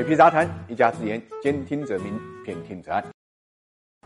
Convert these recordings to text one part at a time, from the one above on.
水皮杂谈，一家之言，兼听则明，偏听则暗。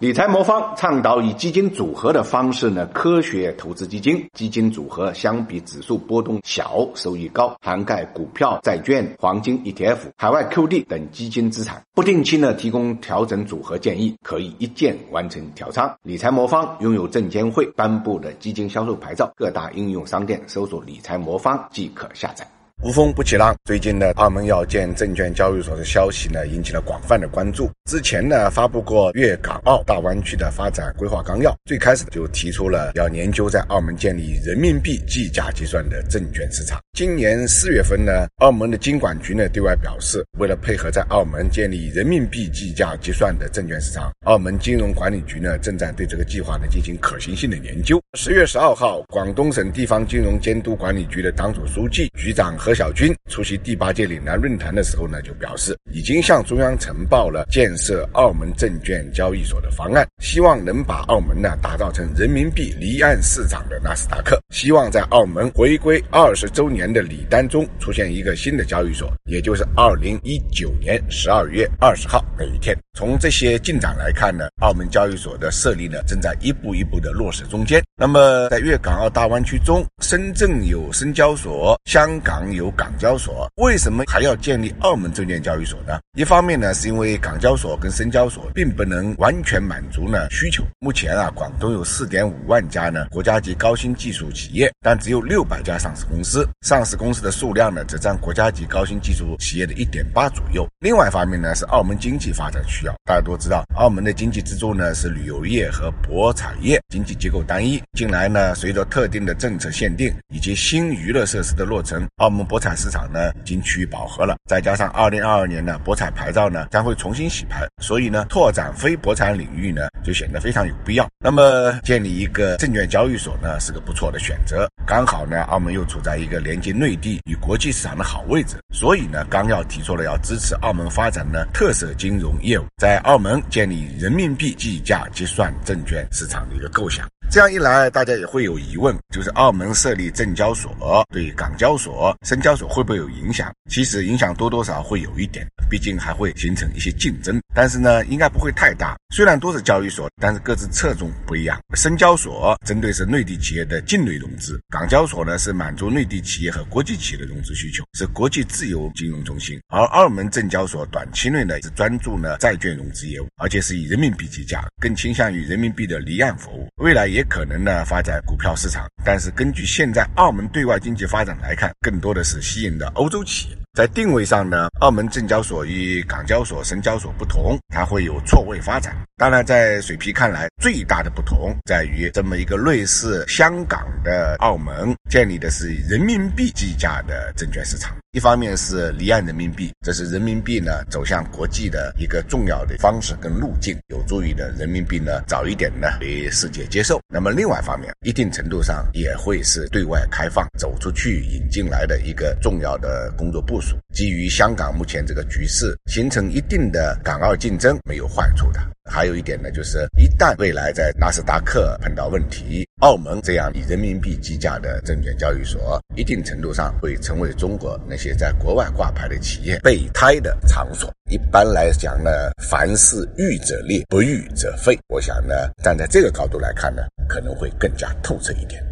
理财魔方倡导以基金组合的方式呢，科学投资基金。基金组合相比指数波动小，收益高，涵盖股票、债券、黄金、ETF、海外 QD 等基金资产。不定期呢提供调整组合建议，可以一键完成调仓。理财魔方拥有证监会颁布的基金销售牌照，各大应用商店搜索“理财魔方”即可下载。无风不起浪。最近呢，澳门要建证券交易所的消息呢，引起了广泛的关注。之前呢，发布过粤港澳大湾区的发展规划纲要，最开始就提出了要研究在澳门建立人民币计价计算的证券市场。今年四月份呢，澳门的金管局呢对外表示，为了配合在澳门建立人民币计价计算的证券市场，澳门金融管理局呢正在对这个计划呢进行可行性的研究。十月十二号，广东省地方金融监督管理局的党组书记、局长何小军出席第八届岭南论坛的时候呢，就表示已经向中央呈报了建设澳门证券交易所的方案，希望能把澳门呢打造成人民币离岸市场的纳斯达克，希望在澳门回归二十周年的礼单中出现一个新的交易所，也就是二零一九年十二月二十号那一天。从这些进展来看呢，澳门交易所的设立呢正在一步一步的落实中间。那么在粤港澳大湾区中，深圳有深交所，香港有港交所，为什么还要建立澳门证券交易所呢？一方面呢，是因为港交所跟深交所并不能完全满足呢需求。目前啊，广东有四点五万家呢国家级高新技术企业，但只有六百家上市公司，上市公司的数量呢只占国家级高新技术企业的一点八左右。另外一方面呢，是澳门经济发展需要。大家都知道，澳门的经济支柱呢是旅游业和博彩业，经济结构单一。近来呢，随着特定的政策限定以及新娱乐设施的落成，澳门博彩市场呢已经趋于饱和了。再加上二零二二年呢，博彩牌照呢将会重新洗牌，所以呢，拓展非博彩领域呢就显得非常有必要。那么，建立一个证券交易所呢是个不错的选择。刚好呢，澳门又处在一个连接内地与国际市场的好位置，所以呢，纲要提出了要支持澳门发展呢特色金融业务，在澳门建立人民币计价结算证券市场的一个构想。这样一来，大家也会有疑问，就是澳门设立证交所对港交所、深交所会不会有影响？其实影响多多少会有一点，毕竟还会形成一些竞争。但是呢，应该不会太大。虽然都是交易所，但是各自侧重不一样。深交所针对是内地企业的境内融资，港交所呢是满足内地企业和国际企业的融资需求，是国际自由金融中心。而澳门证交所短期内呢是专注呢债券融资业务，而且是以人民币计价，更倾向于人民币的离岸服务。未来也可能呢发展股票市场，但是根据现在澳门对外经济发展来看，更多的是吸引的欧洲企业。在定位上呢，澳门证交所与港交所、深交所不同，它会有错位发展。当然，在水皮看来，最大的不同在于这么一个类似香港的澳门建立的是人民币计价的证券市场。一方面是离岸人民币，这是人民币呢走向国际的一个重要的方式跟路径，有助于呢人民币呢早一点呢被世界接受。那么另外一方面，一定程度上也会是对外开放、走出去引进来的一个重要的工作部署。基于香港目前这个局势，形成一定的港澳竞争没有坏处的。还有一点呢，就是一旦未来在纳斯达克碰到问题，澳门这样以人民币计价的证券交易所，一定程度上会成为中国那些在国外挂牌的企业备胎的场所。一般来讲呢，凡事预者立，不预则废。我想呢，站在这个高度来看呢，可能会更加透彻一点。